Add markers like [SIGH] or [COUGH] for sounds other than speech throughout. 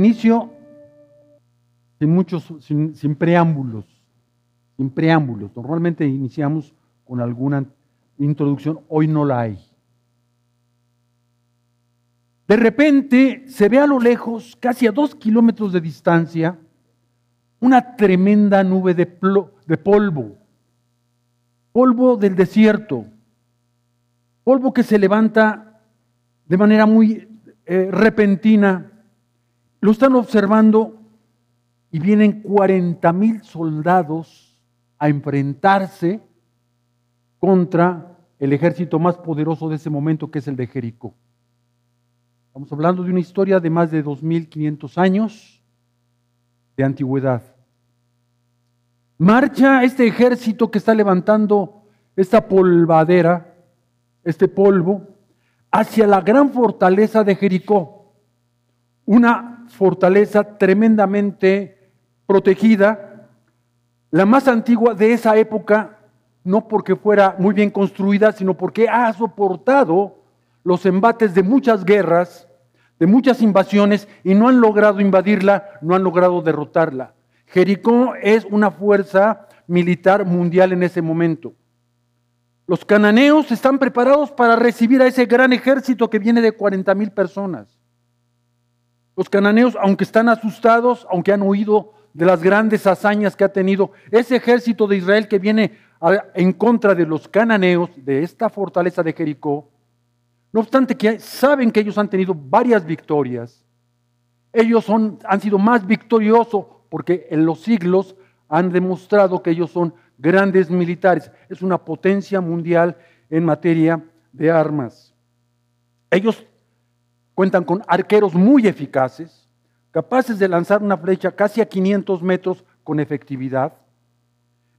Inicio sin muchos, sin, preámbulos, sin preámbulos. Normalmente iniciamos con alguna introducción, hoy no la hay. De repente se ve a lo lejos, casi a dos kilómetros de distancia, una tremenda nube de, de polvo, polvo del desierto, polvo que se levanta de manera muy eh, repentina. Lo están observando y vienen 40 mil soldados a enfrentarse contra el ejército más poderoso de ese momento, que es el de Jericó. Estamos hablando de una historia de más de 2.500 años de antigüedad. Marcha este ejército que está levantando esta polvadera, este polvo, hacia la gran fortaleza de Jericó. Una fortaleza tremendamente protegida, la más antigua de esa época, no porque fuera muy bien construida, sino porque ha soportado los embates de muchas guerras, de muchas invasiones, y no han logrado invadirla, no han logrado derrotarla. Jericó es una fuerza militar mundial en ese momento. Los cananeos están preparados para recibir a ese gran ejército que viene de 40 mil personas. Los cananeos, aunque están asustados, aunque han oído de las grandes hazañas que ha tenido ese ejército de Israel que viene en contra de los cananeos, de esta fortaleza de Jericó, no obstante que saben que ellos han tenido varias victorias, ellos son, han sido más victoriosos porque en los siglos han demostrado que ellos son grandes militares. Es una potencia mundial en materia de armas. Ellos cuentan con arqueros muy eficaces, capaces de lanzar una flecha casi a 500 metros con efectividad.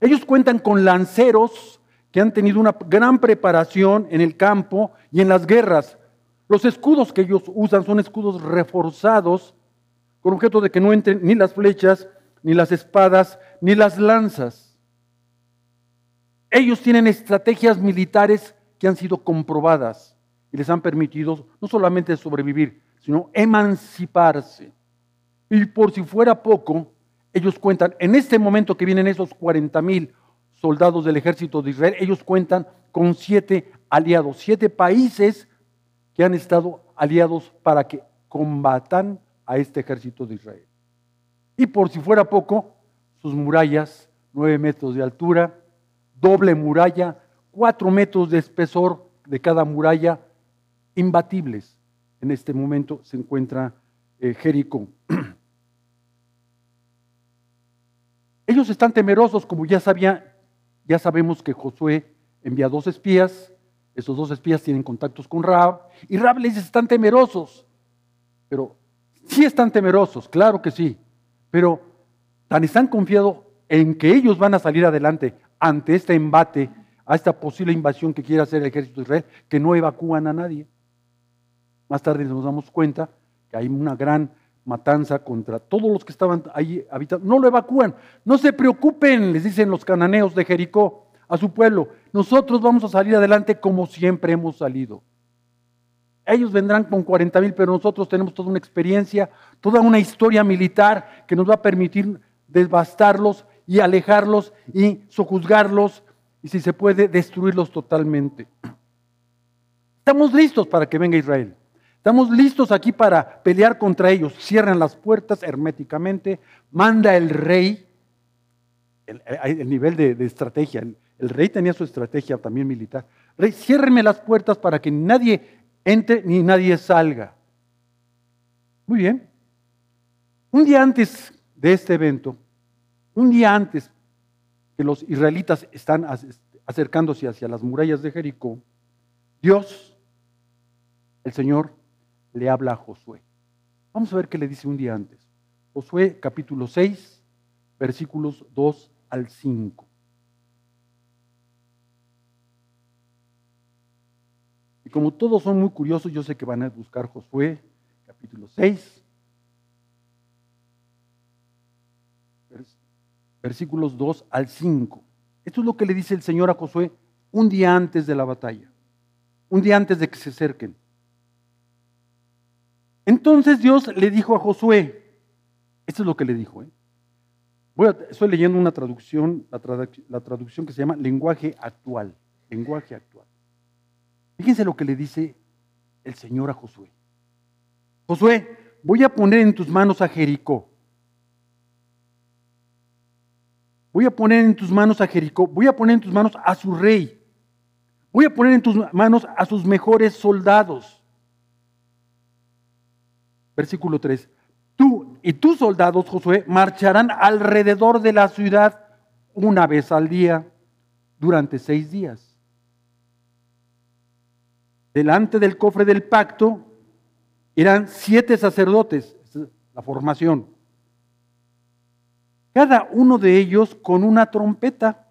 Ellos cuentan con lanceros que han tenido una gran preparación en el campo y en las guerras. Los escudos que ellos usan son escudos reforzados con objeto de que no entren ni las flechas, ni las espadas, ni las lanzas. Ellos tienen estrategias militares que han sido comprobadas y les han permitido no solamente sobrevivir, sino emanciparse. Y por si fuera poco, ellos cuentan, en este momento que vienen esos 40 mil soldados del ejército de Israel, ellos cuentan con siete aliados, siete países que han estado aliados para que combatan a este ejército de Israel. Y por si fuera poco, sus murallas, nueve metros de altura, doble muralla, cuatro metros de espesor de cada muralla, imbatibles. En este momento se encuentra eh, Jericó. [CLEARS THROAT] Ellos están temerosos, como ya sabía, ya sabemos que Josué envía dos espías, esos dos espías tienen contactos con Rab, y Rab les dice, están temerosos, pero Sí están temerosos, claro que sí, pero tan están confiados en que ellos van a salir adelante ante este embate, a esta posible invasión que quiere hacer el ejército de Israel, que no evacúan a nadie. Más tarde nos damos cuenta que hay una gran matanza contra todos los que estaban ahí habitando. No lo evacúan, no se preocupen, les dicen los cananeos de Jericó a su pueblo. Nosotros vamos a salir adelante como siempre hemos salido. Ellos vendrán con 40 mil, pero nosotros tenemos toda una experiencia, toda una historia militar que nos va a permitir devastarlos y alejarlos y sojuzgarlos y si se puede destruirlos totalmente. Estamos listos para que venga Israel. Estamos listos aquí para pelear contra ellos. Cierran las puertas herméticamente. Manda el rey, el, nivel de, estrategia. El, rey tenía su estrategia también militar. Rey, ciérrenme las puertas para que nadie entre ni nadie salga. Muy bien. Un día antes de este evento, un día antes que los israelitas están acercándose hacia las murallas de Jericó, Dios, el Señor, le habla a Josué. Vamos a ver qué le dice un día antes. Josué capítulo 6, versículos 2 al 5. como todos son muy curiosos, yo sé que van a buscar Josué, capítulo 6, versículos 2 al 5. Esto es lo que le dice el Señor a Josué un día antes de la batalla, un día antes de que se acerquen. Entonces Dios le dijo a Josué, Esto es lo que le dijo. ¿eh? estoy leyendo una traducción, la, traducción que se llama lenguaje actual. Lenguaje actual. Fíjense lo que le dice el Señor a Josué. Josué, voy a poner en tus manos a Jericó. Voy a poner en tus manos a Jericó. Voy a poner en tus manos a su rey. Voy a poner en tus manos a sus mejores soldados. Versículo 3. Tú y tus soldados, Josué, marcharán alrededor de la ciudad una vez al día durante seis días. Delante del cofre del pacto irán siete sacerdotes, la formación. Cada uno de ellos con una trompeta.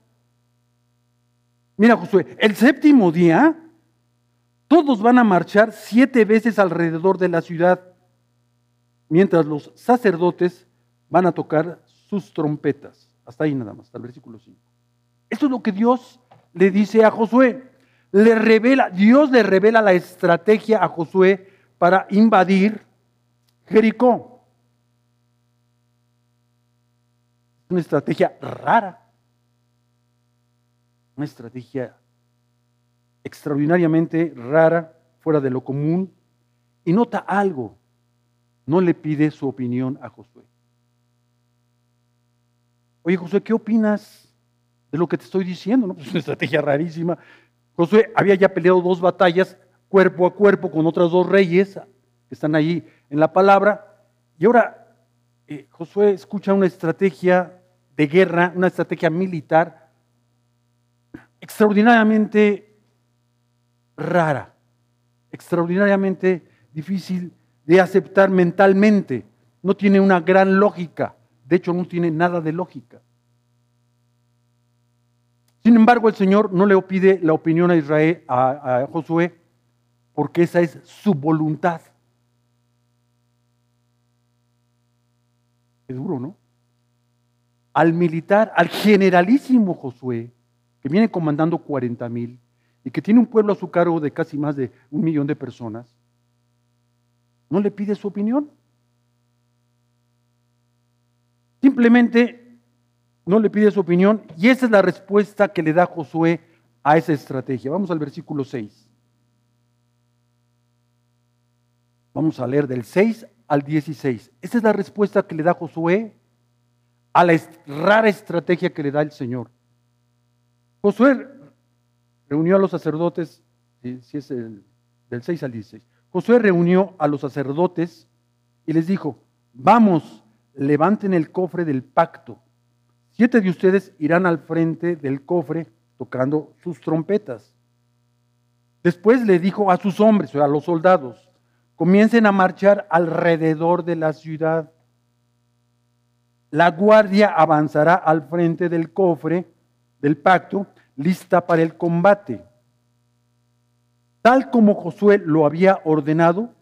Mira, Josué, el séptimo día, todos van a marchar siete veces alrededor de la ciudad mientras los sacerdotes van a tocar sus trompetas. Hasta ahí nada más, hasta el versículo 5. Esto es lo que Dios le dice a Josué. Le revela, Dios le revela la estrategia a Josué para invadir Jericó. Una estrategia rara. Una estrategia extraordinariamente rara, fuera de lo común. Y nota algo, no le pide su opinión a Josué. Oye, Josué, ¿qué opinas de lo que te estoy diciendo? No, pues una estrategia rarísima. Josué había ya peleado dos batallas cuerpo a cuerpo con otras dos reyes que están ahí en la palabra. Y ahora eh, Josué escucha una estrategia de guerra, una estrategia militar extraordinariamente rara, extraordinariamente difícil de aceptar mentalmente. No tiene una gran lógica. De hecho, no tiene nada de lógica. Sin embargo, el Señor no le pide la opinión a Israel, a, Josué, porque esa es su voluntad. Qué duro, ¿no? Al militar, al generalísimo Josué, que viene comandando 40 mil y que tiene un pueblo a su cargo de casi más de un millón de personas, ¿No le pide su opinión? Simplemente no le pide su opinión y esa es la respuesta que le da Josué a esa estrategia. Vamos al versículo 6. Vamos a leer del 6 al 16. Esa es la respuesta que le da Josué a la rara estrategia que le da el Señor. Josué reunió a los sacerdotes, si es el, del 6 al 16. Josué reunió a los sacerdotes y les dijo, vamos, levanten el cofre del pacto. Siete de ustedes irán al frente del cofre tocando sus trompetas. Después le dijo a sus hombres, a los soldados, comiencen a marchar alrededor de la ciudad. La guardia avanzará al frente del cofre del pacto, lista para el combate. Tal como Josué lo había ordenado,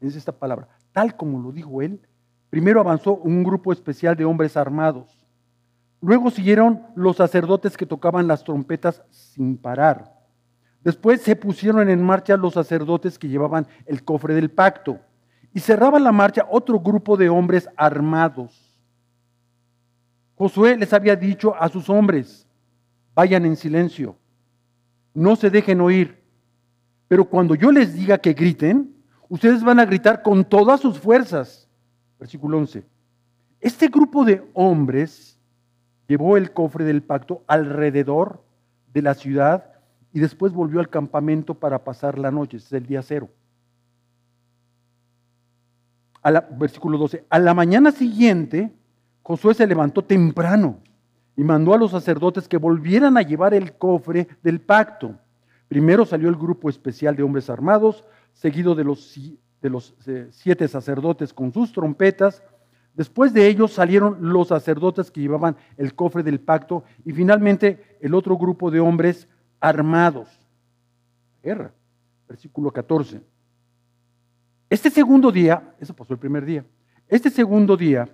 es esta palabra, tal como lo dijo él, primero avanzó un grupo especial de hombres armados. Luego siguieron los sacerdotes que tocaban las trompetas sin parar. Después se pusieron en marcha los sacerdotes que llevaban el cofre del pacto. Y cerraba la marcha otro grupo de hombres armados. Josué les había dicho a sus hombres, vayan en silencio, no se dejen oír, pero cuando yo les diga que griten, ustedes van a gritar con todas sus fuerzas. Versículo 11. Este grupo de hombres llevó el cofre del pacto alrededor de la ciudad y después volvió al campamento para pasar la noche. Ese es el día cero. versículo 12. A la mañana siguiente, Josué se levantó temprano y mandó a los sacerdotes que volvieran a llevar el cofre del pacto. Primero salió el grupo especial de hombres armados, seguido de los, eh, siete sacerdotes con sus trompetas. Después de ellos salieron los sacerdotes que llevaban el cofre del pacto y finalmente el otro grupo de hombres armados. Guerra. Versículo 14. Este segundo día, eso pasó el primer día, este segundo día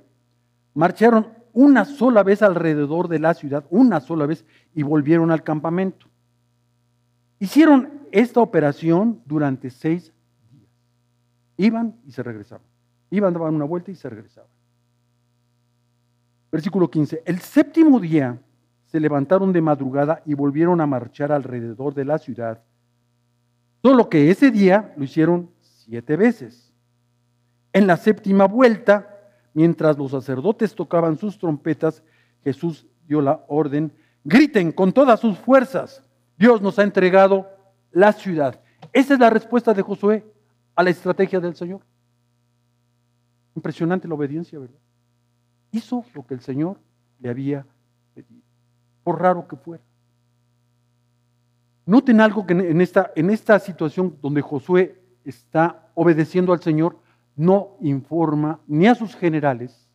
marcharon una sola vez alrededor de la ciudad, una sola vez, y volvieron al campamento. Hicieron esta operación durante seis días. Iban y se regresaban. Iban, daban una vuelta y se regresaban. Versículo 15. El séptimo día se levantaron de madrugada y volvieron a marchar alrededor de la ciudad. Solo que ese día lo hicieron siete veces. En la séptima vuelta, mientras los sacerdotes tocaban sus trompetas, Jesús dio la orden, griten con todas sus fuerzas, Dios nos ha entregado la ciudad. Esa es la respuesta de Josué a la estrategia del Señor. Impresionante la obediencia, ¿verdad? Hizo lo que el Señor le había pedido, por raro que fuera. Noten algo que en esta, en esta situación donde Josué está obedeciendo al Señor, no informa ni a sus generales,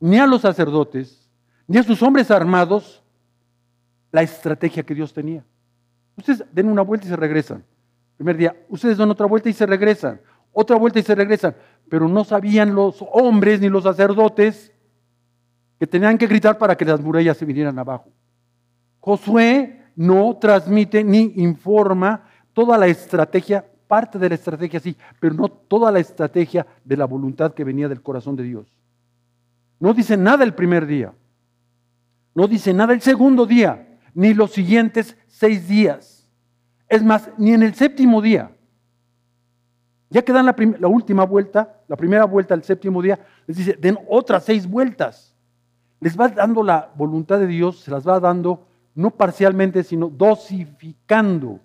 ni a los sacerdotes, ni a sus hombres armados la estrategia que Dios tenía. Ustedes den una vuelta y se regresan. Primer día, ustedes dan otra vuelta y se regresan. Otra vuelta y se regresan. Pero no sabían los hombres ni los sacerdotes que tenían que gritar para que las murallas se vinieran abajo. Josué no transmite ni informa toda la estrategia, parte de la estrategia sí, pero no toda la estrategia de la voluntad que venía del corazón de Dios. No dice nada el primer día. No dice nada el segundo día, ni los siguientes seis días. Es más, ni en el séptimo día. Ya que dan la, última vuelta, la primera vuelta al séptimo día, les dice, den otras seis vueltas. Les va dando la voluntad de Dios, se las va dando no parcialmente, sino dosificando.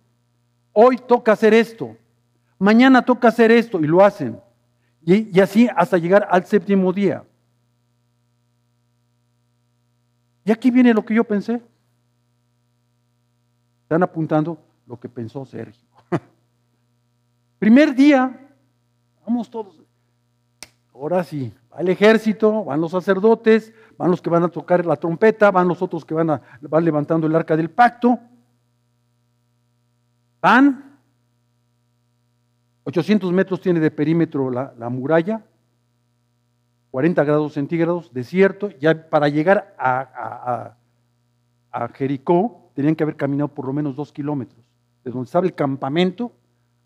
Hoy toca hacer esto, mañana toca hacer esto, y lo hacen. Y así hasta llegar al séptimo día. Y aquí viene lo que yo pensé. Están apuntando lo que pensó Sergio. [LAUGHS] Primer día, vamos todos. Ahora sí, va el ejército, van los sacerdotes, van los que van a tocar la trompeta, van los otros que van, a, van levantando el arca del pacto. Van, 800 metros tiene de perímetro la, la muralla, 40 grados centígrados, desierto, ya para llegar a, Jericó tenían que haber caminado por lo menos dos kilómetros, de donde estaba el campamento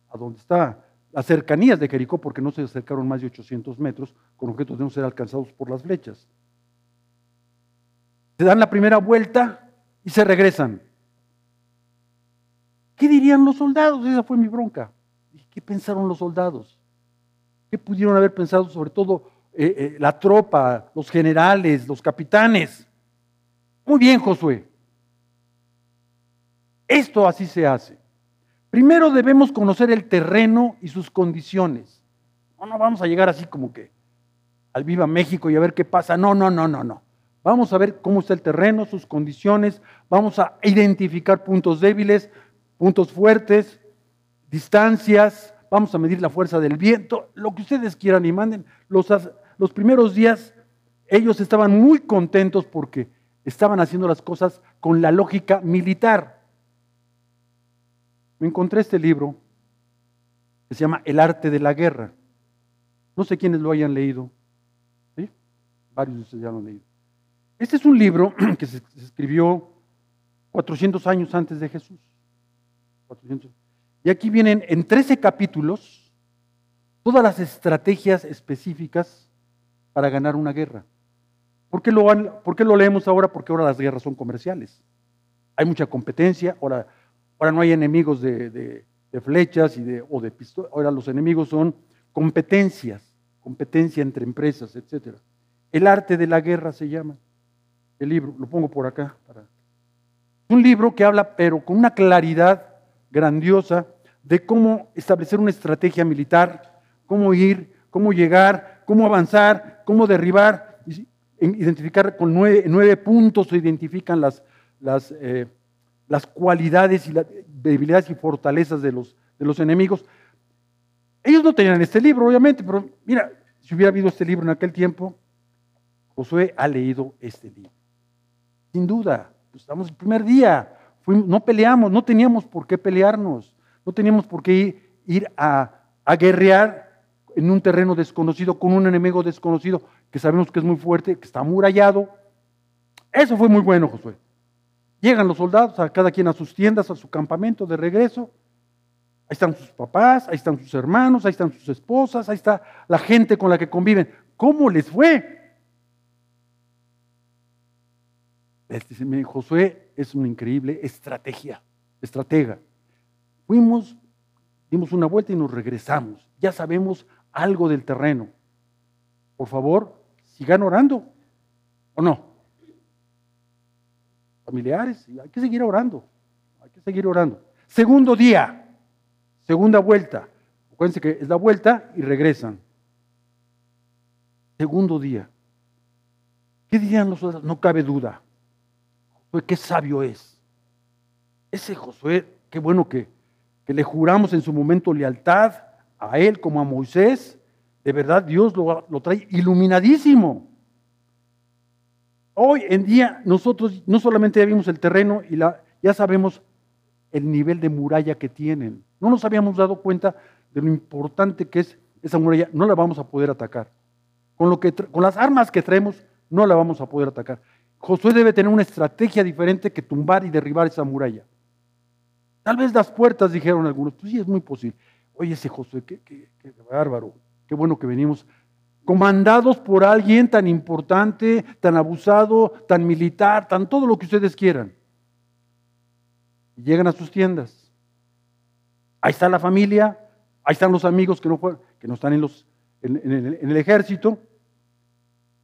a donde está las cercanías de Jericó, porque no se acercaron más de 800 metros, con objeto de no ser alcanzados por las flechas. Se dan la primera vuelta y se regresan. ¿Qué dirían los soldados? Esa fue mi bronca. ¿Qué pensaron los soldados? ¿Qué pudieron haber pensado sobre todo eh, eh, la tropa, los generales, los capitanes. Muy bien, Josué. Esto así se hace. Primero debemos conocer el terreno y sus condiciones. No, no vamos a llegar así como que al Viva México y a ver qué pasa. No, no, no, no, no. Vamos a ver cómo está el terreno, sus condiciones. Vamos a identificar puntos débiles, puntos fuertes, distancias. Vamos a medir la fuerza del viento, lo que ustedes quieran y manden. Los, los primeros días ellos estaban muy contentos porque estaban haciendo las cosas con la lógica militar. Me encontré este libro que se llama El arte de la guerra. No sé quiénes lo hayan leído. ¿Sí? Varios de ustedes ya lo han leído. Este es un libro [CLEARS THROAT] que se escribió 400 años antes de Jesús. Y aquí vienen en 13 capítulos todas las estrategias específicas para ganar una guerra. ¿Por qué, lo, lo leemos ahora? Porque ahora las guerras son comerciales. Hay mucha competencia, ahora, ahora no hay enemigos de, flechas y de, o de pistolas, ahora los enemigos son competencias, competencia entre empresas, etc. El arte de la guerra se llama. El libro, lo pongo por acá. Para... Un libro que habla, pero con una claridad grandiosa, de cómo establecer una estrategia militar, cómo ir, cómo llegar, cómo avanzar, cómo derribar, identificar con nueve, puntos se identifican las, las, eh, las cualidades y las debilidades y fortalezas de los, de los enemigos. Ellos no tenían este libro, obviamente, pero mira, si hubiera habido este libro en aquel tiempo, Josué ha leído este libro. Sin duda, pues estamos el primer día, no peleamos, no teníamos por qué pelearnos, no teníamos por qué ir, a, a guerrear en un terreno desconocido, con un enemigo desconocido, que sabemos que es muy fuerte, que está amurallado. Eso fue muy bueno, Josué. Llegan los soldados, a cada quien a sus tiendas, a su campamento de regreso. Ahí están sus papás, ahí están sus hermanos, ahí están sus esposas, ahí está la gente con la que conviven. ¿Cómo les fue? Este, Josué es una increíble estrategia, estratega. Fuimos, dimos una vuelta y nos regresamos. Ya sabemos algo del terreno. Por favor, sigan orando. ¿O no? Familiares, hay que seguir orando. Hay que seguir orando. Segundo día, segunda vuelta. Acuérdense que es la vuelta y regresan. Segundo día. ¿Qué dirían los otros? No cabe duda. Josué, qué sabio es. Ese Josué, qué bueno que, que le juramos en su momento lealtad a él como a Moisés. De verdad, Dios lo, lo trae iluminadísimo. Hoy en día nosotros no solamente ya vimos el terreno y ya sabemos el nivel de muralla que tienen. No nos habíamos dado cuenta de lo importante que es esa muralla. No la vamos a poder atacar. Con, lo que, con las armas que traemos, no la vamos a poder atacar. Josué debe tener una estrategia diferente que tumbar y derribar esa muralla. Tal vez las puertas, dijeron algunos, pues sí, es muy posible. Oye, ese Josué, qué, qué bárbaro, qué bueno que venimos comandados por alguien tan importante, tan abusado, tan militar, tan todo lo que ustedes quieran. Llegan a sus tiendas. Ahí está la familia, ahí están los amigos que no, que no están en, los, en el ejército.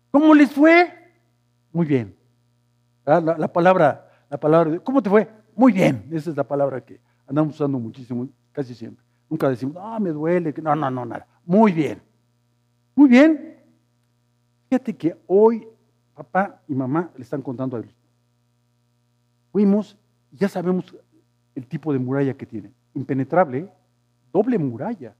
¿Cómo les fue? Muy bien. La, palabra, la palabra, ¿cómo te fue? Muy bien. Esa es la palabra que andamos usando muchísimo, casi siempre. Nunca decimos, ah, me duele. No, no, no, nada. Muy bien. Muy bien. Fíjate que hoy papá y mamá le están contando a ellos. Fuimos, ya sabemos el tipo de muralla que tiene. Impenetrable, doble muralla.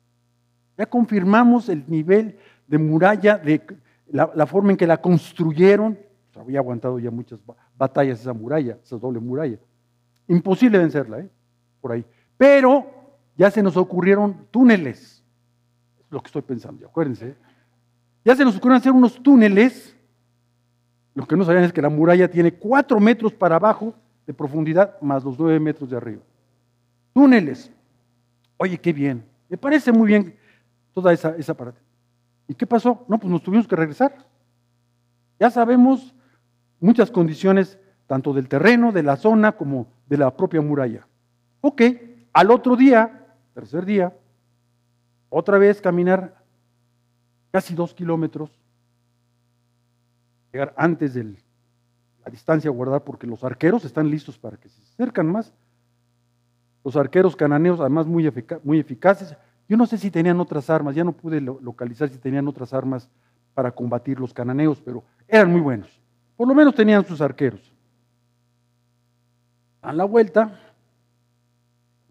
Ya confirmamos el nivel de muralla de, la, forma en que la construyeron, pues, había aguantado ya muchas batallas esa muralla, esa doble muralla. Imposible vencerla, ¿eh? por ahí. Pero ya se nos ocurrieron túneles. Es lo que estoy pensando, acuérdense. Ya se nos ocurrieron hacer unos túneles. Lo que no sabían es que la muralla tiene cuatro metros para abajo de profundidad más los nueve metros de arriba. Túneles. Oye, qué bien. Me parece muy bien toda esa, esa parte. ¿Y qué pasó? No, pues nos tuvimos que regresar. Ya sabemos muchas condiciones, tanto del terreno, de la zona, como de la propia muralla. Ok, al otro día, tercer día, otra vez caminar casi dos kilómetros, llegar antes de la distancia a guardar, porque los arqueros están listos para que se acercan más. Los arqueros cananeos, además muy, muy eficaces, yo no sé si tenían otras armas, ya no pude localizar si tenían otras armas para combatir los cananeos, pero eran muy buenos. Por lo menos tenían sus arqueros. A la vuelta,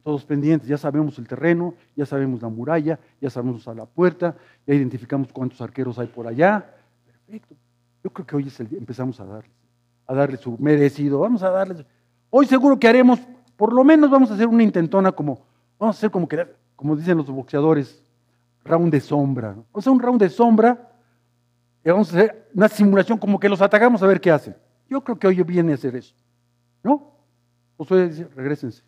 todos pendientes, ya sabemos el terreno, ya sabemos la muralla, ya sabemos a la puerta, ya identificamos cuántos arqueros hay por allá. Perfecto. Yo creo que hoy es el día, empezamos a darles, a darle su merecido. Vamos a darles. Hoy seguro que haremos, por lo menos vamos a hacer una intentona como, vamos a hacer como que como dicen los boxeadores, round de sombra. O sea, un round de sombra, y vamos a hacer una simulación como que los atacamos a ver qué hacen. Yo creo que hoy viene a hacer eso. ¿No? Dice, regresense.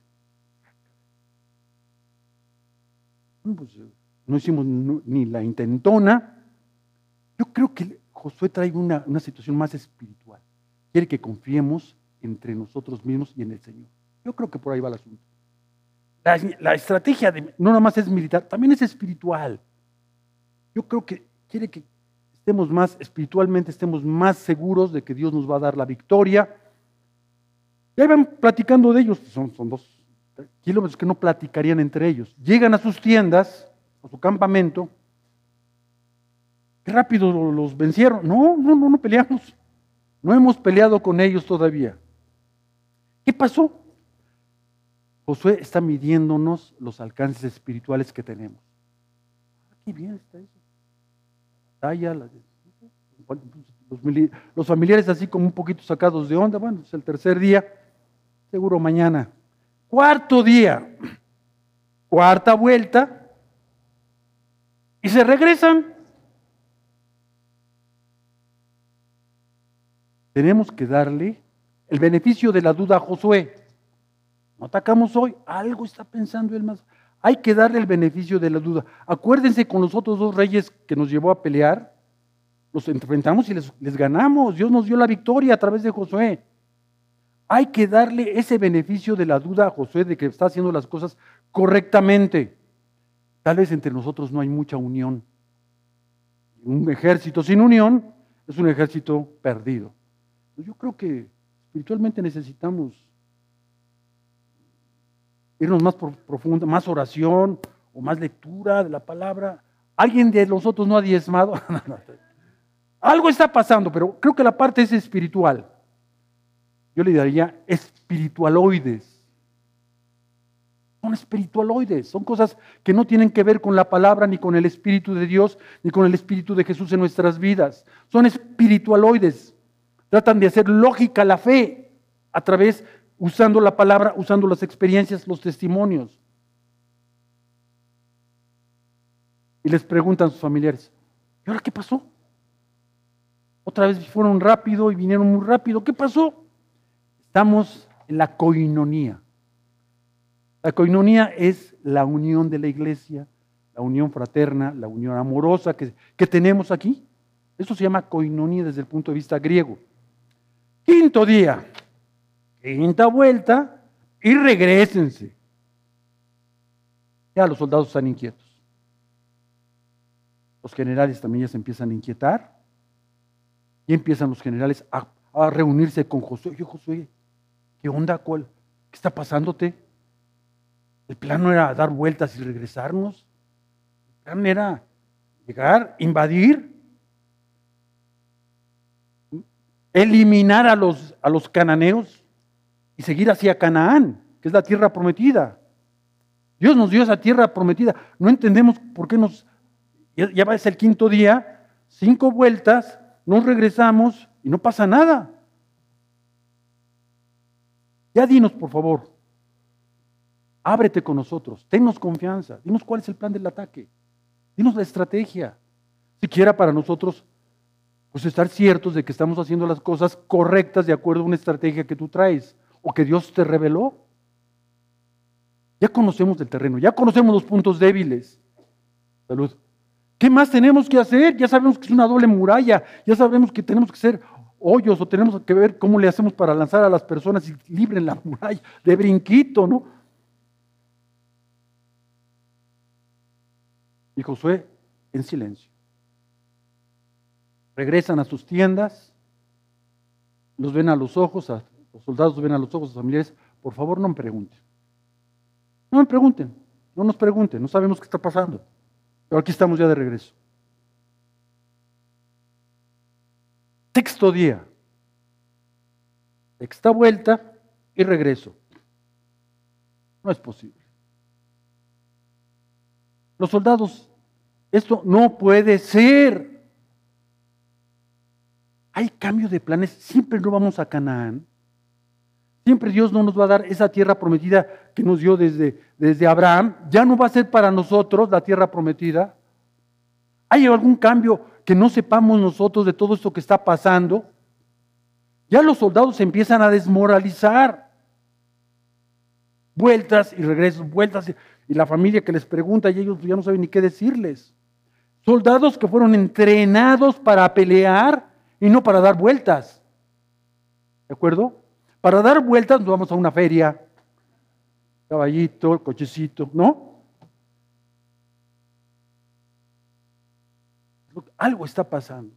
Pues, no hicimos ni la intentona. Yo creo que Josué trae una, una situación más espiritual. Quiere que confiemos entre nosotros mismos y en el Señor. Yo creo que por ahí va el asunto. La, estrategia de, no nada más es militar, también es espiritual. Yo creo que quiere que estemos más espiritualmente, estemos más seguros de que Dios nos va a dar la victoria. Ya van platicando de ellos, son, son dos kilómetros que no platicarían entre ellos. Llegan a sus tiendas, a su campamento. Qué rápido los vencieron. No, no, no, no peleamos. No hemos peleado con ellos todavía. ¿Qué pasó? Josué está midiéndonos los alcances espirituales que tenemos. Qué bien está eso. los, familiares así como un poquito sacados de onda. Bueno, es el tercer día, seguro mañana. Cuarto día, cuarta vuelta, y se regresan. Tenemos que darle el beneficio de la duda a Josué. No atacamos hoy, algo está pensando él más. Hay que darle el beneficio de la duda. Acuérdense con los otros dos reyes que nos llevó a pelear, los enfrentamos y les, ganamos. Dios nos dio la victoria a través de Josué. Hay que darle ese beneficio de la duda a Josué de que está haciendo las cosas correctamente. Tal vez entre nosotros no hay mucha unión. Un ejército sin unión es un ejército perdido. Yo creo que espiritualmente necesitamos irnos más profundo, más oración o más lectura de la palabra. ¿Alguien de nosotros no ha diezmado? [LAUGHS] Algo está pasando, pero creo que la parte es espiritual. Yo le daría espiritualoides. Son espiritualoides, son cosas que no tienen que ver con la palabra, ni con el Espíritu de Dios, ni con el Espíritu de Jesús en nuestras vidas. Son espiritualoides. Tratan de hacer lógica la fe a través, usando la palabra, usando las experiencias, los testimonios. Y les preguntan a sus familiares, ¿y ahora qué pasó? Otra vez fueron rápido y vinieron muy rápido. ¿Qué pasó? Estamos en la coinonía. La coinonía es la unión de la iglesia, la unión fraterna, la unión amorosa que, que tenemos aquí. Eso se llama coinonía desde el punto de vista griego. Quinto día, quinta vuelta y regresense. Ya los soldados están inquietos. Los generales también ya se empiezan a inquietar. Y empiezan los generales a, reunirse con Josué. Oye, Josué, ¿qué onda? ¿Cuál? ¿Qué está pasándote? El plan no era dar vueltas y regresarnos. El plan era llegar, invadir, eliminar a los, a los cananeos y seguir hacia Canaán, que es la tierra prometida. Dios nos dio esa tierra prometida. No entendemos por qué nos... Ya va ser el quinto día, cinco vueltas, nos regresamos y no pasa nada. Ya dinos, por favor, ábrete con nosotros, tennos confianza, dinos cuál es el plan del ataque, dinos la estrategia, siquiera para nosotros, pues estar ciertos de que estamos haciendo las cosas correctas de acuerdo a una estrategia que tú traes o que Dios te reveló. Ya conocemos el terreno, ya conocemos los puntos débiles. Salud. ¿Qué más tenemos que hacer? Ya sabemos que es una doble muralla, ya sabemos que tenemos que hacer hoyos o tenemos que ver cómo le hacemos para lanzar a las personas y libren la [LAUGHS] muralla de brinquito, ¿no? Y Josué en silencio. Regresan a sus tiendas, los ven a los ojos, los soldados ven a los ojos a sus familiares, por favor no me pregunten. No me pregunten, no nos pregunten, no sabemos qué está pasando. Pero aquí estamos ya de regreso. Sexto día. Sexta vuelta y regreso. No es posible. Los soldados, esto no puede ser. Hay cambio de planes. Siempre no vamos a Canaán. Siempre Dios no nos va a dar esa tierra prometida que nos dio desde, desde Abraham. Ya no va a ser para nosotros la tierra prometida. ¿Hay algún cambio que no sepamos nosotros de todo esto que está pasando? Ya los soldados se empiezan a desmoralizar. Vueltas y regresos, vueltas. Y la familia que les pregunta y ellos ya no saben ni qué decirles. Soldados que fueron entrenados para pelear y no para dar vueltas. ¿De acuerdo? Para dar vueltas nos vamos a una feria, caballito, cochecito, ¿no? Algo está pasando.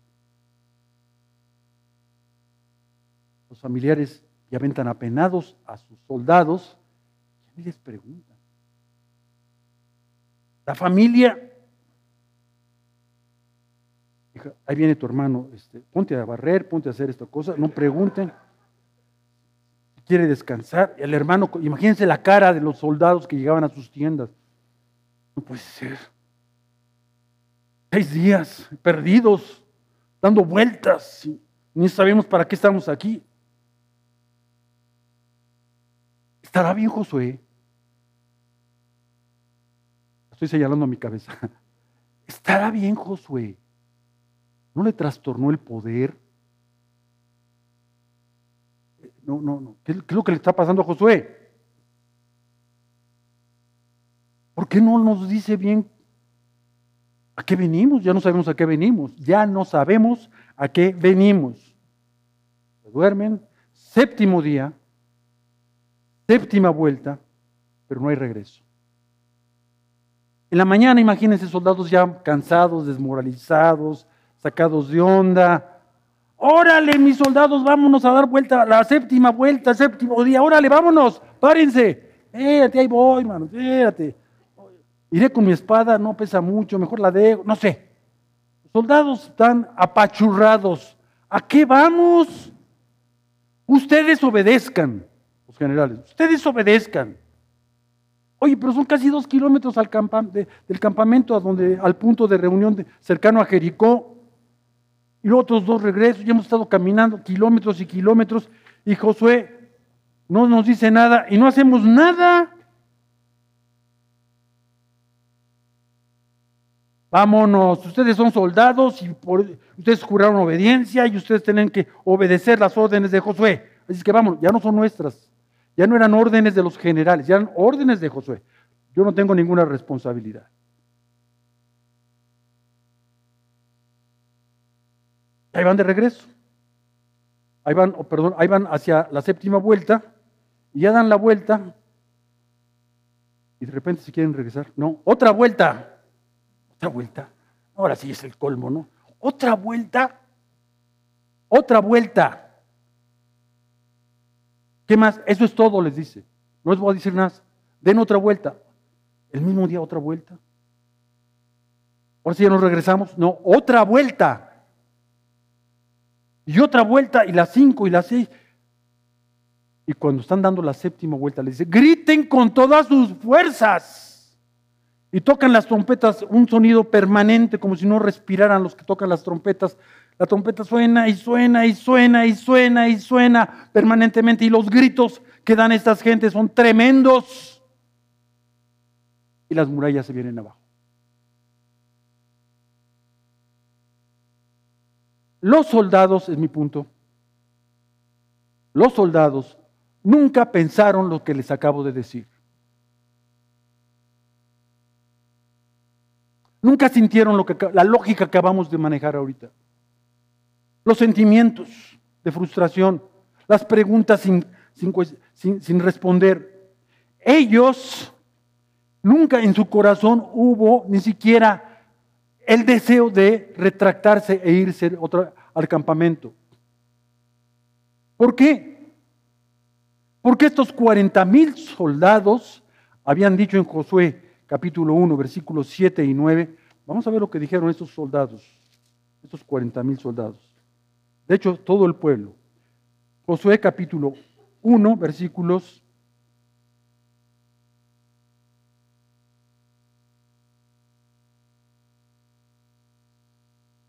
Los familiares ya ven tan apenados a sus soldados, ¿quién les pregunta? La familia, ahí viene tu hermano, este, ponte a barrer, ponte a hacer esta cosa, no pregunten quiere descansar. El hermano, imagínense la cara de los soldados que llegaban a sus tiendas. No puede ser. Seis días perdidos, dando vueltas. Ni sabemos para qué estamos aquí. ¿Estará bien Josué? Estoy señalando a mi cabeza. [LAUGHS] ¿Estará bien Josué? ¿No le trastornó el poder? No, no, no. ¿Qué, es lo que le está pasando a Josué? ¿Por qué no nos dice bien a qué venimos? Ya no sabemos a qué venimos. Ya no sabemos a qué venimos. Se duermen. Séptimo día. Séptima vuelta, pero no hay regreso. En la mañana, imagínense, soldados ya cansados, desmoralizados, sacados de onda. Órale, mis soldados, vámonos a dar vuelta, la séptima vuelta, séptimo día. Órale, vámonos, párense. Espérate, ahí voy, mano, espérate. Iré con mi espada, no pesa mucho, mejor la dejo, no sé. Los soldados están apachurrados. ¿A qué vamos? Ustedes obedezcan, los generales, ustedes obedezcan. Oye, pero son casi dos kilómetros al del campamento a donde, al punto de reunión cercano a Jericó. Y los otros dos regresos, ya hemos estado caminando kilómetros y kilómetros. Y Josué no nos dice nada y no hacemos nada. Vámonos, ustedes son soldados y ustedes juraron obediencia y ustedes tienen que obedecer las órdenes de Josué. Así que vamos, ya no son nuestras. Ya no eran órdenes de los generales, ya eran órdenes de Josué. Yo no tengo ninguna responsabilidad. Ahí van de regreso. Ahí van, oh, perdón, ahí van hacia la séptima vuelta y ya dan la vuelta y de repente se quieren regresar. No, otra vuelta. Otra vuelta. Ahora sí es el colmo, ¿no? Otra vuelta. Otra vuelta. ¿Qué más? Eso es todo, les dice. No les voy a decir nada. Den otra vuelta. El mismo día otra vuelta. Ahora sí ya nos regresamos. No, otra vuelta. Y otra vuelta, y las cinco y las seis. Y cuando están dando la séptima vuelta, les dice, griten con todas sus fuerzas. Y tocan las trompetas, un sonido permanente, como si no respiraran los que tocan las trompetas. La trompeta suena y suena y suena y suena y suena permanentemente y los gritos que dan estas gentes son tremendos. Y las murallas se vienen abajo. Los soldados, es mi punto, los soldados nunca pensaron lo que les acabo de decir. Nunca sintieron la lógica que acabamos de manejar ahorita los sentimientos de frustración, las preguntas sin, sin, responder. Ellos nunca en su corazón hubo ni siquiera el deseo de retractarse e irse al campamento. ¿Por qué? Porque estos 40 mil soldados habían dicho en Josué capítulo 1, versículos 7 y 9. Vamos a ver lo que dijeron estos soldados, estos 40 mil soldados. De hecho, todo el pueblo. Josué capítulo 1, versículos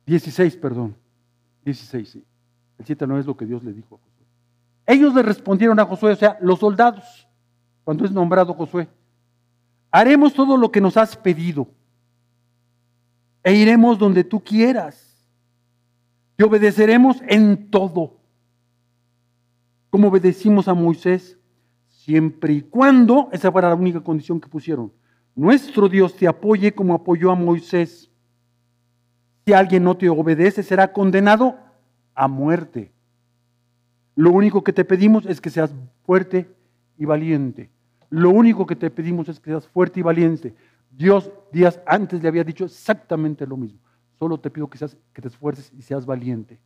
Dieciséis, perdón. Dieciséis, sí. El 7 no es lo que Dios le dijo a Josué. Ellos le respondieron a Josué, o sea, los soldados, cuando es nombrado Josué, haremos todo lo que nos has pedido e iremos donde tú quieras te obedeceremos en todo, como obedecimos a Moisés, siempre y cuando, esa fue la única condición que pusieron, nuestro Dios te apoye como apoyó a Moisés. Si alguien no te obedece, será condenado a muerte. Lo único que te pedimos es que seas fuerte y valiente. Lo único que te pedimos es que seas fuerte y valiente. Dios días antes le había dicho exactamente lo mismo. Solo te pido que, seas, que te esfuerces y seas valiente.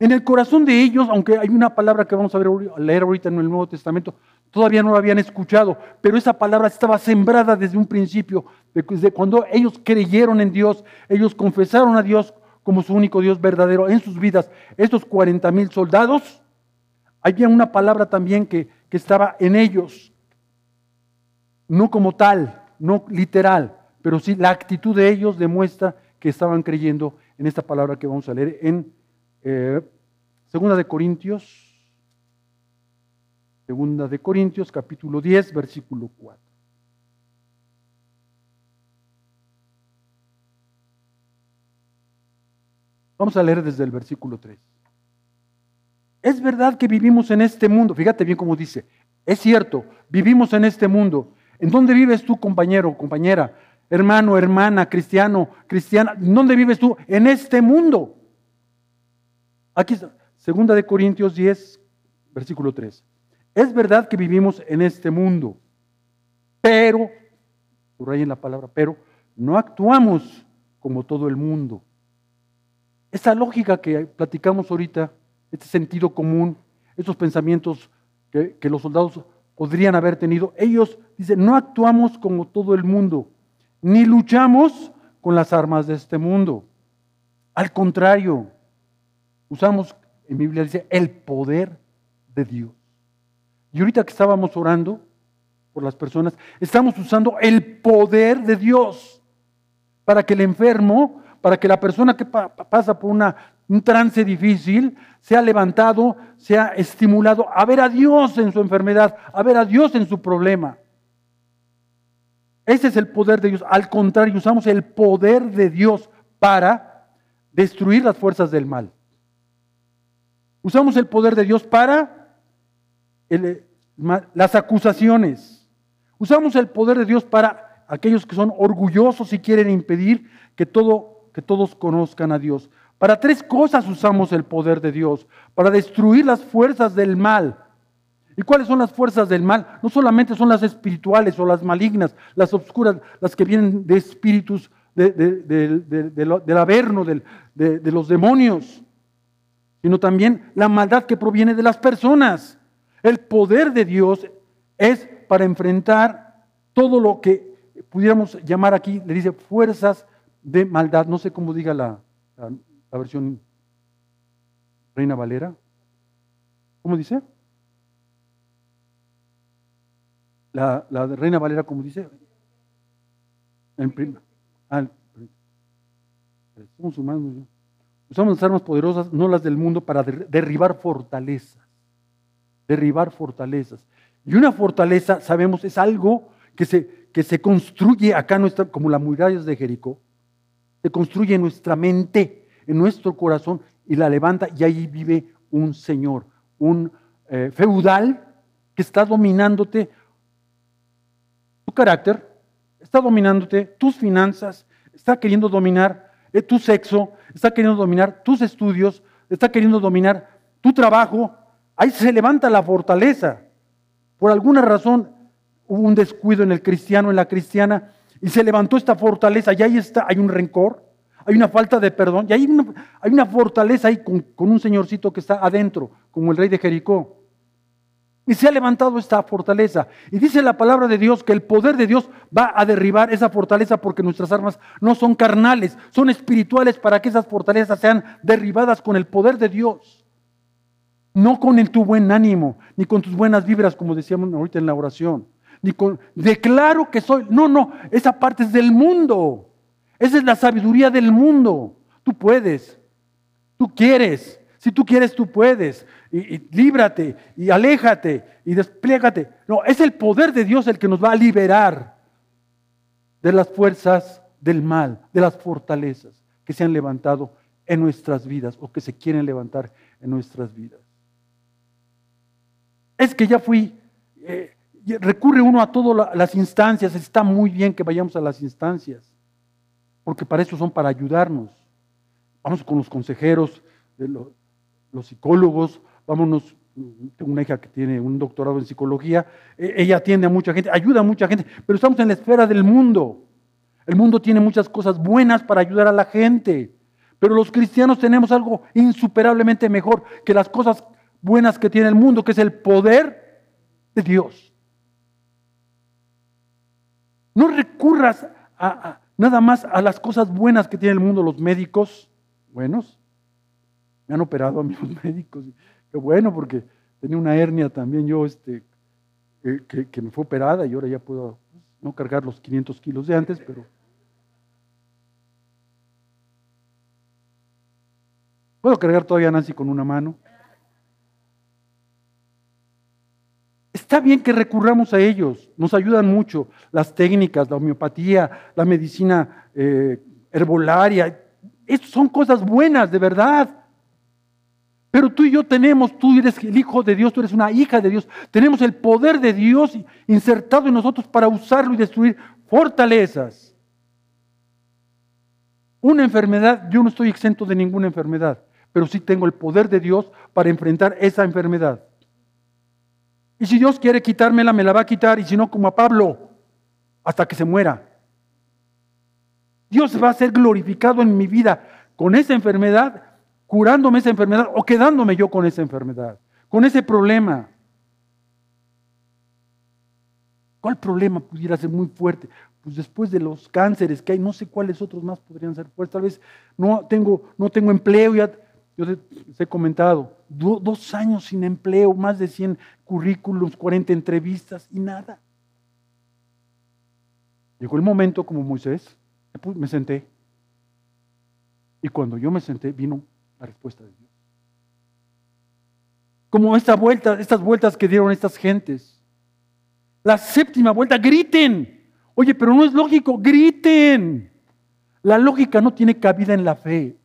En el corazón de ellos, aunque hay una palabra que vamos a, ver, leer ahorita en el Nuevo Testamento, todavía no la habían escuchado, pero esa palabra estaba sembrada desde un principio, desde cuando ellos creyeron en Dios, ellos confesaron a Dios como su único Dios verdadero en sus vidas. Estos 40 mil soldados, había una palabra también que, estaba en ellos, no como tal, no literal, pero sí la actitud de ellos demuestra que estaban creyendo en esta palabra que vamos a leer en eh, Segunda de Corintios, Segunda de Corintios, capítulo 10, versículo 4. Vamos a leer desde el versículo 3. Es verdad que vivimos en este mundo, fíjate bien cómo dice, es cierto, vivimos en este mundo. ¿En dónde vives tú, compañero, compañera? hermano, hermana, cristiano, cristiana, ¿dónde vives tú? En este mundo. Aquí está, segunda de Corintios 10, versículo 3. Es verdad que vivimos en este mundo, pero, en la palabra, pero no actuamos como todo el mundo. Esa lógica que platicamos ahorita, este sentido común, esos pensamientos que, los soldados podrían haber tenido, ellos dicen, no actuamos como todo el mundo, ni luchamos con las armas de este mundo. Al contrario, usamos, en Biblia dice, el poder de Dios. Y ahorita que estábamos orando por las personas, estamos usando el poder de Dios para que el enfermo, para que la persona que pasa por una, un trance difícil, sea levantado, sea estimulado a ver a Dios en su enfermedad, a ver a Dios en su problema. Ese es el poder de Dios. Al contrario, usamos el poder de Dios para destruir las fuerzas del mal. Usamos el poder de Dios para las acusaciones. Usamos el poder de Dios para aquellos que son orgullosos y quieren impedir que, todo, que todos conozcan a Dios. Para tres cosas usamos el poder de Dios. Para destruir las fuerzas del mal. ¿Y cuáles son las fuerzas del mal? No solamente son las espirituales o las malignas, las obscuras, las que vienen de espíritus del averno, de los demonios sino también la maldad que proviene de las personas. El poder de Dios es para enfrentar todo lo que pudiéramos llamar aquí, le dice fuerzas de maldad. No sé cómo diga la, la, versión Reina Valera. ¿Cómo dice? La, la Reina Valera, ¿cómo dice? En ah, somos humanos. Usamos las armas poderosas, no las del mundo, para derribar fortalezas. Derribar fortalezas. Y una fortaleza, sabemos, es algo que se, que se construye acá, nuestra, como las murallas de Jericó. Se construye en nuestra mente, en nuestro corazón, y la levanta, y ahí vive un señor, un eh, feudal que está dominándote tu carácter, está dominándote tus finanzas, está queriendo dominar eh, tu sexo, está queriendo dominar tus estudios, está queriendo dominar tu trabajo. Ahí se levanta la fortaleza. Por alguna razón hubo un descuido en el cristiano, en la cristiana, y se levantó esta fortaleza. Y ahí está, hay un rencor, hay una falta de perdón, y hay una, fortaleza ahí con, con un señorcito que está adentro, como el rey de Jericó. Y se ha levantado esta fortaleza. Y dice la palabra de Dios que el poder de Dios va a derribar esa fortaleza porque nuestras armas no son carnales, son espirituales para que esas fortalezas sean derribadas con el poder de Dios. No con el, tu buen ánimo, ni con tus buenas vibras, como decíamos ahorita en la oración. Ni con, declaro que soy. No, no, esa parte es del mundo. Esa es la sabiduría del mundo. Tú puedes, tú quieres. Si tú quieres, tú puedes y, líbrate y aléjate y despliégate. No, es el poder de Dios el que nos va a liberar de las fuerzas del mal, de las fortalezas que se han levantado en nuestras vidas o que se quieren levantar en nuestras vidas. Es que ya fui, eh, recurre uno a todas las instancias, está muy bien que vayamos a las instancias, porque para eso son para ayudarnos. Vamos con los consejeros, los psicólogos, vámonos, tengo una hija que tiene un doctorado en psicología, e, ella atiende a mucha gente, ayuda a mucha gente, pero estamos en la esfera del mundo. El mundo tiene muchas cosas buenas para ayudar a la gente, pero los cristianos tenemos algo insuperablemente mejor que las cosas buenas que tiene el mundo, que es el poder de Dios. No recurras nada más a las cosas buenas que tiene el mundo, los médicos buenos. Me han operado a [LAUGHS] mí los médicos. Qué bueno, porque tenía una hernia también yo, este, que, me fue operada y ahora ya puedo pues, no cargar los 500 kilos de antes, pero... Puedo cargar todavía Nancy con una mano. Está bien que recurramos a ellos, nos ayudan mucho las técnicas, la homeopatía, la medicina eh, herbolaria. son cosas buenas, de verdad. Pero tú y yo tenemos, tú eres el hijo de Dios, tú eres una hija de Dios, tenemos el poder de Dios insertado en nosotros para usarlo y destruir fortalezas. Una enfermedad, yo no estoy exento de ninguna enfermedad, pero sí tengo el poder de Dios para enfrentar esa enfermedad. Y si Dios quiere quitármela, me la va a quitar, y si no, como a Pablo, hasta que se muera. Dios va a ser glorificado en mi vida con esa enfermedad, curándome esa enfermedad o quedándome yo con esa enfermedad, con ese problema. ¿Cuál problema pudiera ser muy fuerte? Pues después de los cánceres que hay, no sé cuáles otros más podrían ser fuertes. Tal vez no tengo, no tengo empleo, ya yo les he comentado, dos años sin empleo, más de 100 currículums, 40 entrevistas y nada. Llegó el momento, como Moisés, me senté. Y cuando yo me senté, vino la respuesta de Dios. Como esta vuelta, estas vueltas que dieron estas gentes. La séptima vuelta, griten. Oye, pero no es lógico, griten. La lógica no tiene cabida en la fe.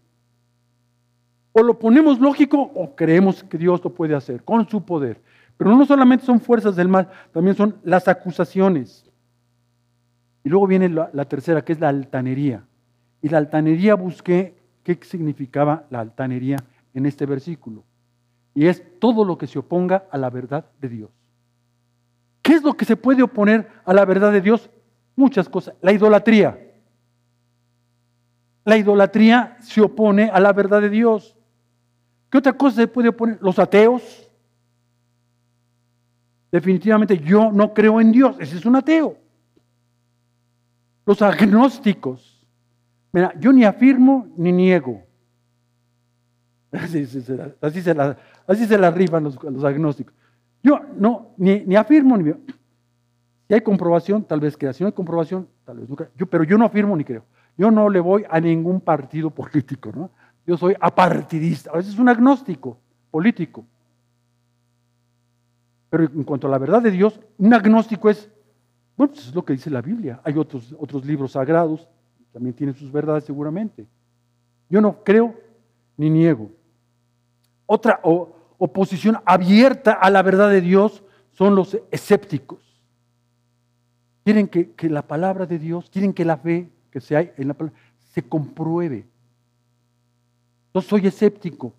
O lo ponemos lógico o creemos que Dios lo puede hacer con su poder. Pero no solamente son fuerzas del mal, también son las acusaciones. Y luego viene la, tercera, que es la altanería. Y la altanería busqué qué significaba la altanería en este versículo. Y es todo lo que se oponga a la verdad de Dios. ¿Qué es lo que se puede oponer a la verdad de Dios? Muchas cosas. La idolatría. La idolatría se opone a la verdad de Dios. ¿Qué otra cosa se puede oponer? Los ateos. Definitivamente yo no creo en Dios. Ese es un ateo. Los agnósticos. Mira, yo ni afirmo ni niego. [LAUGHS] Así, se, la, así se la rifan los, agnósticos. Yo no, ni, afirmo ni Si hay comprobación, tal vez crea. Si no hay comprobación, tal vez nunca. Yo, pero yo no afirmo ni creo. Yo no le voy a ningún partido político, ¿no? Yo soy apartidista. A veces es un agnóstico político. Pero en cuanto a la verdad de Dios, un agnóstico es, bueno, pues es lo que dice la Biblia. Hay otros, otros libros sagrados también tiene sus verdades seguramente. Yo no creo ni niego. Otra oposición abierta a la verdad de Dios son los escépticos. Quieren que, la palabra de Dios, quieren que la fe que se hay en la palabra se compruebe. Yo soy escéptico.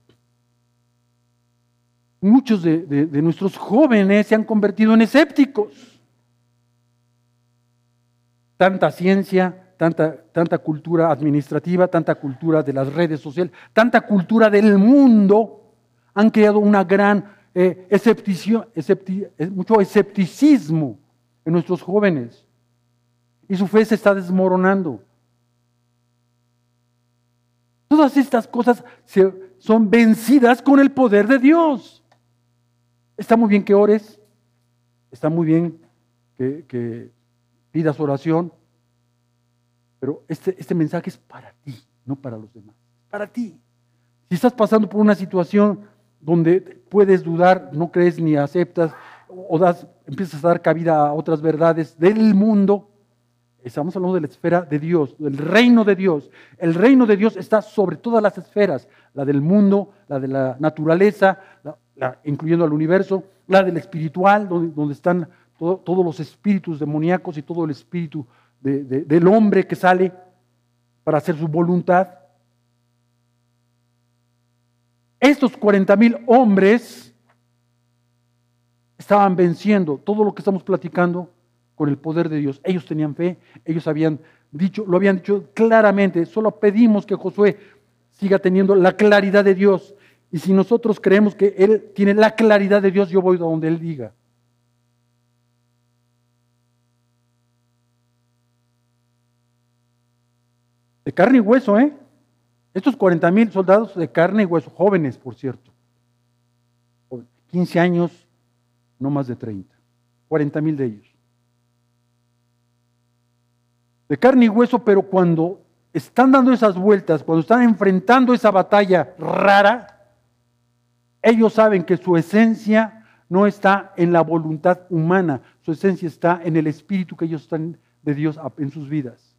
Muchos de nuestros jóvenes se han convertido en escépticos. Tanta ciencia, tanta, tanta cultura administrativa, tanta cultura de las redes sociales, tanta cultura del mundo, han creado una gran eh, eh, mucho escepticismo en nuestros jóvenes. Y su fe se está desmoronando. Todas estas cosas son vencidas con el poder de Dios. Está muy bien que ores, está muy bien que, que pidas oración, pero este, este mensaje es para ti, no para los demás. Para ti. Si estás pasando por una situación donde puedes dudar, no crees ni aceptas, o das, empiezas a dar cabida a otras verdades del mundo, estamos hablando de la esfera de Dios, del reino de Dios. El reino de Dios está sobre todas las esferas, la del mundo, la de la naturaleza, incluyendo al universo, la del espiritual, donde, están todos los espíritus demoníacos y todo el espíritu del hombre que sale para hacer su voluntad. Estos 40 mil hombres estaban venciendo todo lo que estamos platicando con el poder de Dios. Ellos tenían fe, ellos habían dicho, lo habían dicho claramente. Solo pedimos que Josué siga teniendo la claridad de Dios. Y si nosotros creemos que Él tiene la claridad de Dios, yo voy donde Él diga. De carne y hueso, ¿eh? Estos 40 mil soldados de carne y hueso, jóvenes, por cierto. 15 años, no más de 30. 40 mil de ellos. De carne y hueso, pero cuando están dando esas vueltas, cuando están enfrentando esa batalla rara, ellos saben que su esencia no está en la voluntad humana, su esencia está en el espíritu que ellos están de Dios en sus vidas.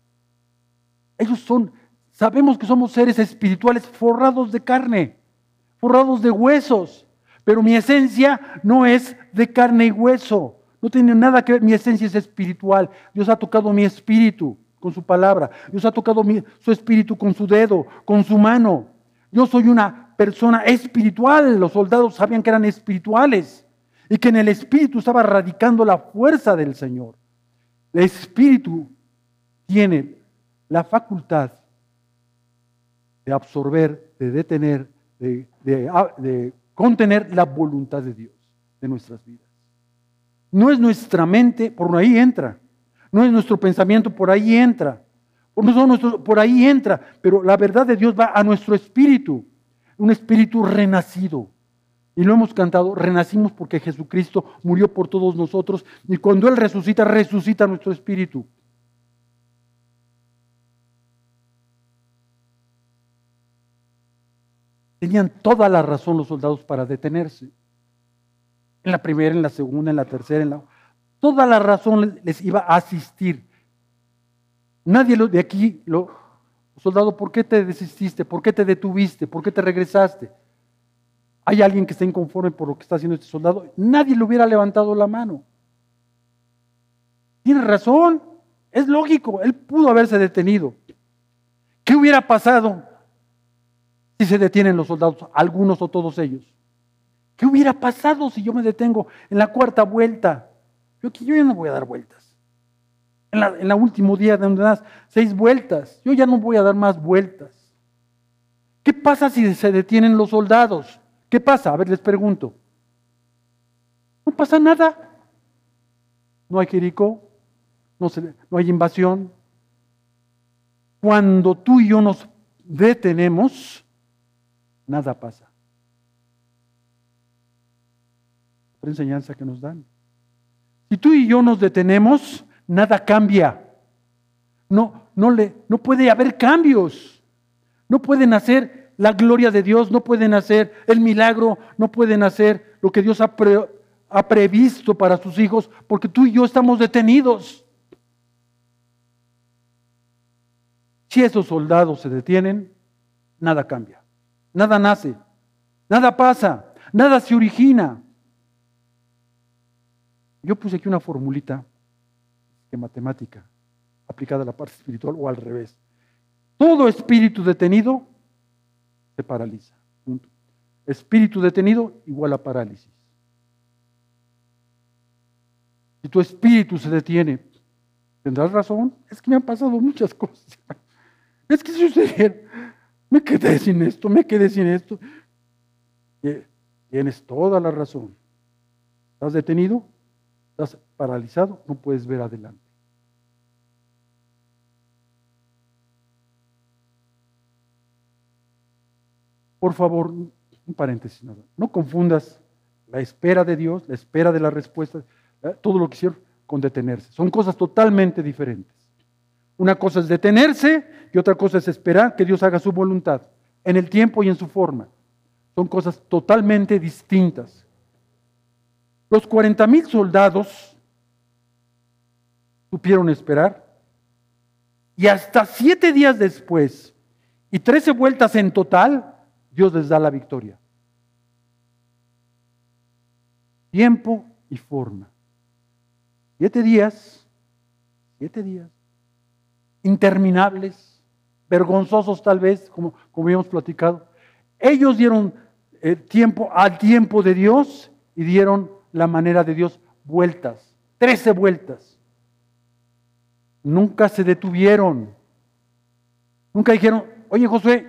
Ellos son, sabemos que somos seres espirituales forrados de carne, forrados de huesos, pero mi esencia no es de carne y hueso. No tiene nada que ver, mi esencia es espiritual. Dios ha tocado mi espíritu con su palabra. Dios ha tocado su espíritu con su dedo, con su mano. Yo soy una persona espiritual. Los soldados sabían que eran espirituales. y que en el Espíritu estaba radicando la fuerza del Señor. El Espíritu tiene la facultad de absorber, de detener, de, contener la voluntad de Dios de nuestras vidas. No es nuestra mente, por ahí entra. No es nuestro pensamiento, por ahí entra. Por, por ahí entra. Pero la verdad de Dios va a nuestro espíritu. Un espíritu renacido. Y lo hemos cantado, renacimos porque Jesucristo murió por todos nosotros. Y cuando Él resucita, resucita nuestro espíritu. Tenían toda la razón los soldados para detenerse. En la primera, en la segunda, en la tercera, en la... Toda la razón les iba a asistir. Nadie de aquí, lo, soldado, ¿por qué te desististe? ¿Por qué te detuviste? ¿Por qué te regresaste? ¿Hay alguien que esté inconforme por lo que está haciendo este soldado? Nadie le hubiera levantado la mano. Tiene razón, es lógico, él pudo haberse detenido. ¿Qué hubiera pasado si se detienen los soldados, algunos o todos ellos? ¿Qué hubiera pasado si yo me detengo en la cuarta vuelta? Yo, yo ya no voy a dar vueltas. En la, en último día de donde das seis vueltas, yo ya no voy a dar más vueltas. ¿Qué pasa si se detienen los soldados? ¿Qué pasa? A ver, les pregunto. No pasa nada. No hay Jericó, no hay invasión. Cuando tú y yo nos detenemos, nada pasa. Otra enseñanza que nos dan. Si tú y yo nos detenemos, nada cambia. No, no, le, no puede haber cambios. No pueden hacer la gloria de Dios, no pueden hacer el milagro, no pueden hacer lo que Dios ha previsto para sus hijos, porque tú y yo estamos detenidos. Si esos soldados se detienen, nada cambia. Nada nace, nada pasa, nada se origina. Yo puse aquí una formulita de matemática aplicada a la parte espiritual o al revés. Todo espíritu detenido se paraliza. Espíritu detenido igual a parálisis. Si tu espíritu se detiene, tendrás razón. Es que me han pasado muchas [LAUGHS] cosas. Es que sucedieron. Me quedé sin esto, me quedé sin esto. Tienes toda la razón. ¿Estás detenido? ¿Estás paralizado? No puedes ver adelante. Por favor, un paréntesis, nada. no confundas la espera de Dios, la espera de la respuesta, eh, todo lo que hicieron con detenerse. Son cosas totalmente diferentes. Una cosa es detenerse y otra cosa es esperar que Dios haga su voluntad en el tiempo y en su forma. Son cosas totalmente distintas. Los 40 mil soldados supieron esperar y hasta siete días después y trece vueltas en total, Dios les da la victoria. Tiempo y forma. Siete días, siete días interminables, vergonzosos tal vez, como, como habíamos platicado. Ellos dieron eh, tiempo al tiempo de Dios y dieron la manera de Dios vueltas, trece vueltas. Nunca se detuvieron. Nunca dijeron, oye Josué,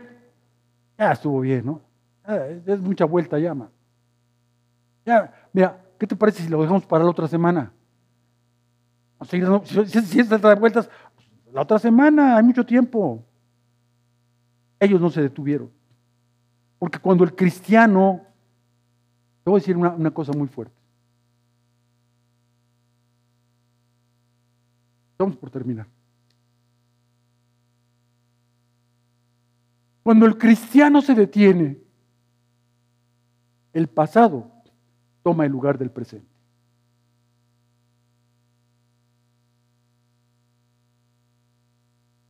ya estuvo bien, ¿no? es mucha vuelta ya, man. Ya, mira, ¿qué te parece si lo dejamos para la otra semana? si, si, si es de vueltas, la otra semana, hay mucho tiempo. Ellos no se detuvieron. Porque cuando el cristiano, te voy a decir una, una cosa muy fuerte. Vamos por terminar. Cuando el cristiano se detiene, el pasado toma el lugar del presente.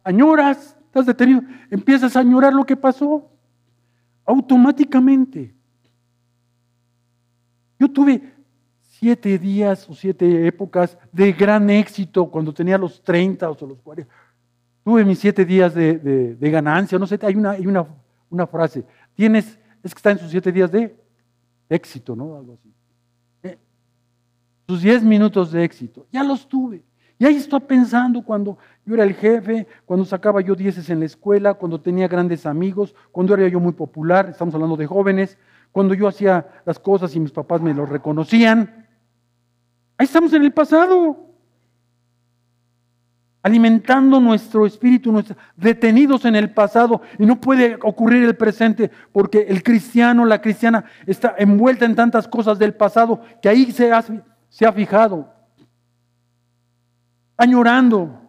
añoras, estás detenido, empiezas a añorar lo que pasó automáticamente. Yo tuve siete días o siete épocas de gran éxito cuando tenía los 30 o los 40. Tuve mis siete días de, ganancia, no sé, hay, una, hay una, una, frase, tienes, es que está en sus siete días de éxito, ¿no? Algo así. Eh, sus 10 minutos de éxito. Ya los tuve. Y ahí estoy pensando cuando yo era el jefe, cuando sacaba yo dieces en la escuela, cuando tenía grandes amigos, cuando era yo muy popular, estamos hablando de jóvenes, cuando yo hacía las cosas y mis papás me lo reconocían. Ahí estamos en el pasado, alimentando nuestro espíritu, detenidos en el pasado. Y no puede ocurrir el presente porque el cristiano, la cristiana está envuelta en tantas cosas del pasado que ahí se ha, se ha fijado, añorando,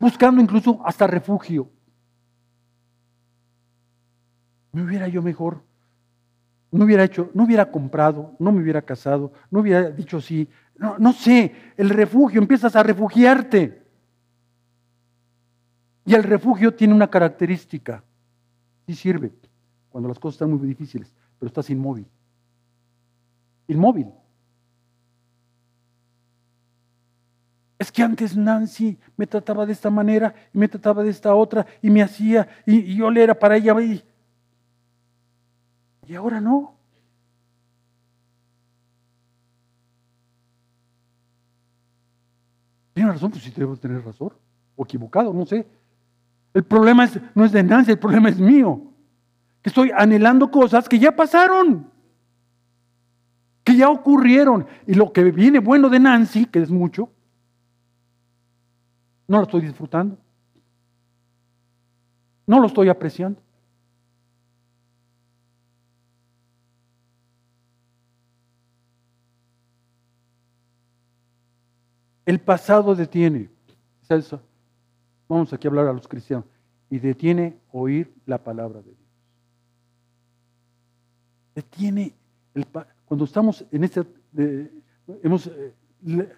buscando incluso hasta refugio. Me hubiera yo mejor, no hubiera hecho, no hubiera comprado, no me hubiera casado, no hubiera dicho sí, no, sé, el refugio, empiezas a refugiarte. Y el refugio tiene una característica, sí sirve, cuando las cosas están muy difíciles, pero estás inmóvil. Inmóvil. Es que antes Nancy me trataba de esta manera y me trataba de esta otra y me hacía y, yo le era para ella y, y ahora no. Tiene razón, pues sí debo tener razón o equivocado, no sé. El problema es, no es de Nancy, el problema es mío. Que estoy anhelando cosas que ya pasaron, que ya ocurrieron. Y lo que viene bueno de Nancy, que es mucho, no lo estoy disfrutando. No lo estoy apreciando. El pasado detiene. Vamos aquí a hablar a los cristianos. Y detiene oír la palabra de Dios. Detiene el, cuando estamos en este, hemos eh,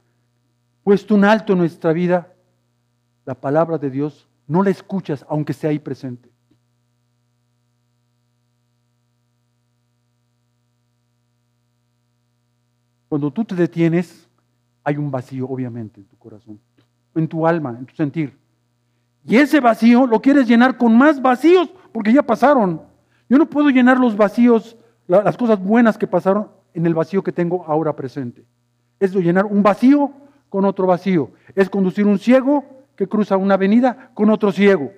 puesto un alto en nuestra vida la palabra de Dios, no la escuchas aunque esté ahí presente. Cuando tú te detienes, hay un vacío, obviamente, en tu corazón, en tu alma, en tu sentir. Y ese vacío lo quieres llenar con más vacíos, porque ya pasaron. Yo no puedo llenar los vacíos, las cosas buenas que pasaron en el vacío que tengo ahora presente. Es llenar un vacío con otro vacío. Es conducir un ciego que cruza una avenida con otro ciego.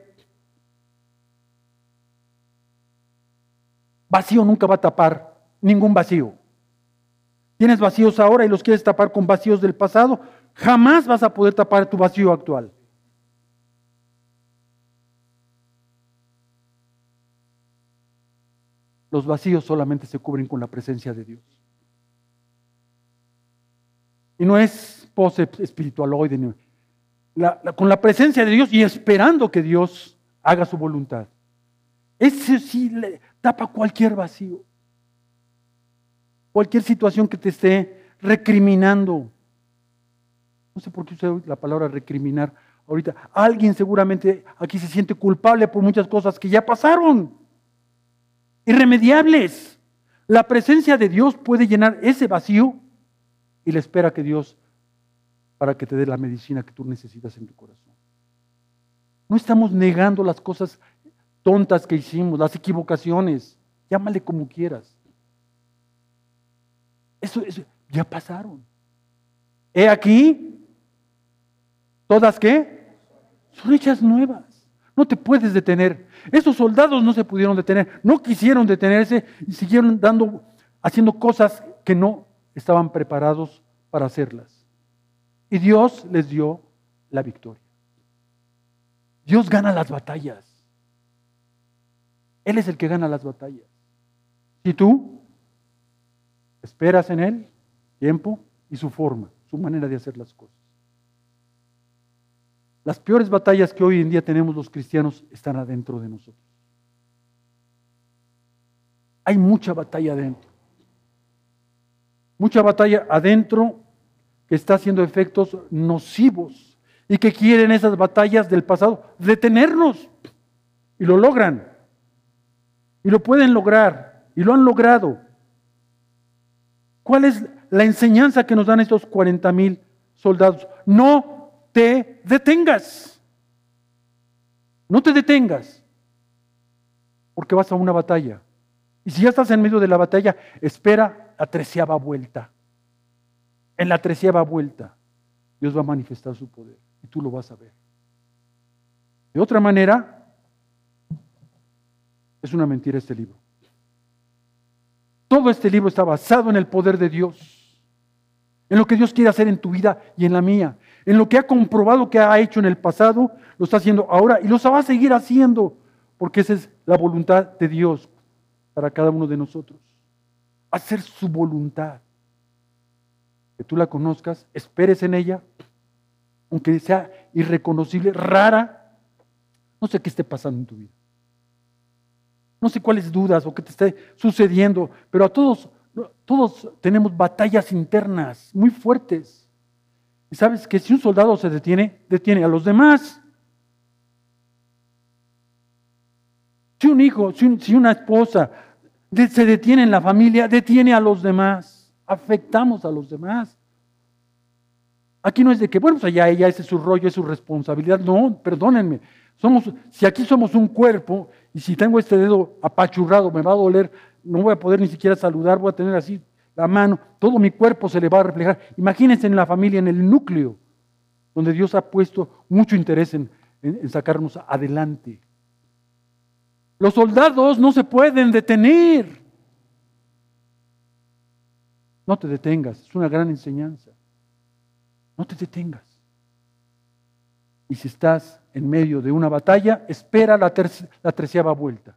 Vacío nunca va a tapar ningún vacío. Tienes vacíos ahora y los quieres tapar con vacíos del pasado, jamás vas a poder tapar tu vacío actual. Los vacíos solamente se cubren con la presencia de Dios. Y no es pose espiritual hoy de con la presencia de Dios y esperando que Dios haga su voluntad. Ese sí le tapa cualquier vacío, cualquier situación que te esté recriminando. No sé por qué usé la palabra recriminar ahorita. Alguien seguramente aquí se siente culpable por muchas cosas que ya pasaron, irremediables. La presencia de Dios puede llenar ese vacío y le espera que Dios para que te dé la medicina que tú necesitas en tu corazón. No estamos negando las cosas tontas que hicimos, las equivocaciones, llámale como quieras. Eso, ya pasaron. He aquí, todas qué? Son hechas nuevas. No te puedes detener. Esos soldados no se pudieron detener, no quisieron detenerse y siguieron dando, haciendo cosas que no estaban preparados para hacerlas. Y Dios les dio la victoria. Dios gana las batallas. Él es el que gana las batallas. Si tú esperas en Él, tiempo y su forma, su manera de hacer las cosas. Las peores batallas que hoy en día tenemos los cristianos están adentro de nosotros. Hay mucha batalla adentro. Mucha batalla adentro que está haciendo efectos nocivos y que quieren esas batallas del pasado detenernos. Y lo logran. Y lo pueden lograr. Y lo han logrado. ¿Cuál es la enseñanza que nos dan estos 40 mil soldados? No te detengas. No te detengas. Porque vas a una batalla. Y si ya estás en medio de la batalla, espera la treceava vuelta. en la treceava vuelta, Dios va a manifestar su poder y tú lo vas a ver. De otra manera, es una mentira este libro. Todo este libro está basado en el poder de Dios, en lo que Dios quiere hacer en tu vida y en la mía, en lo que ha comprobado que ha hecho en el pasado, lo está haciendo ahora y lo va a seguir haciendo, porque esa es la voluntad de Dios para cada uno de nosotros. Hacer su voluntad. Que tú la conozcas, esperes en ella, aunque sea irreconocible, rara, no sé qué esté pasando en tu vida. No sé cuáles dudas o qué te esté sucediendo, pero a todos, todos tenemos batallas internas muy fuertes. Y sabes que si un soldado se detiene, detiene a los demás. Si un hijo, si, una esposa se detiene en la familia, detiene a los demás. Afectamos a los demás. Aquí no es de que, bueno, pues allá ella, ese es su rollo, es su responsabilidad. No, perdónenme. Somos, si aquí somos un cuerpo y si tengo este dedo apachurrado, me va a doler, no voy a poder ni siquiera saludar, voy a tener así la mano, todo mi cuerpo se le va a reflejar. Imagínense en la familia, en el núcleo, donde Dios ha puesto mucho interés en, sacarnos adelante. Los soldados no se pueden detener. No te detengas, es una gran enseñanza. No te detengas. Y si estás en medio de una batalla, espera la, la treceava vuelta.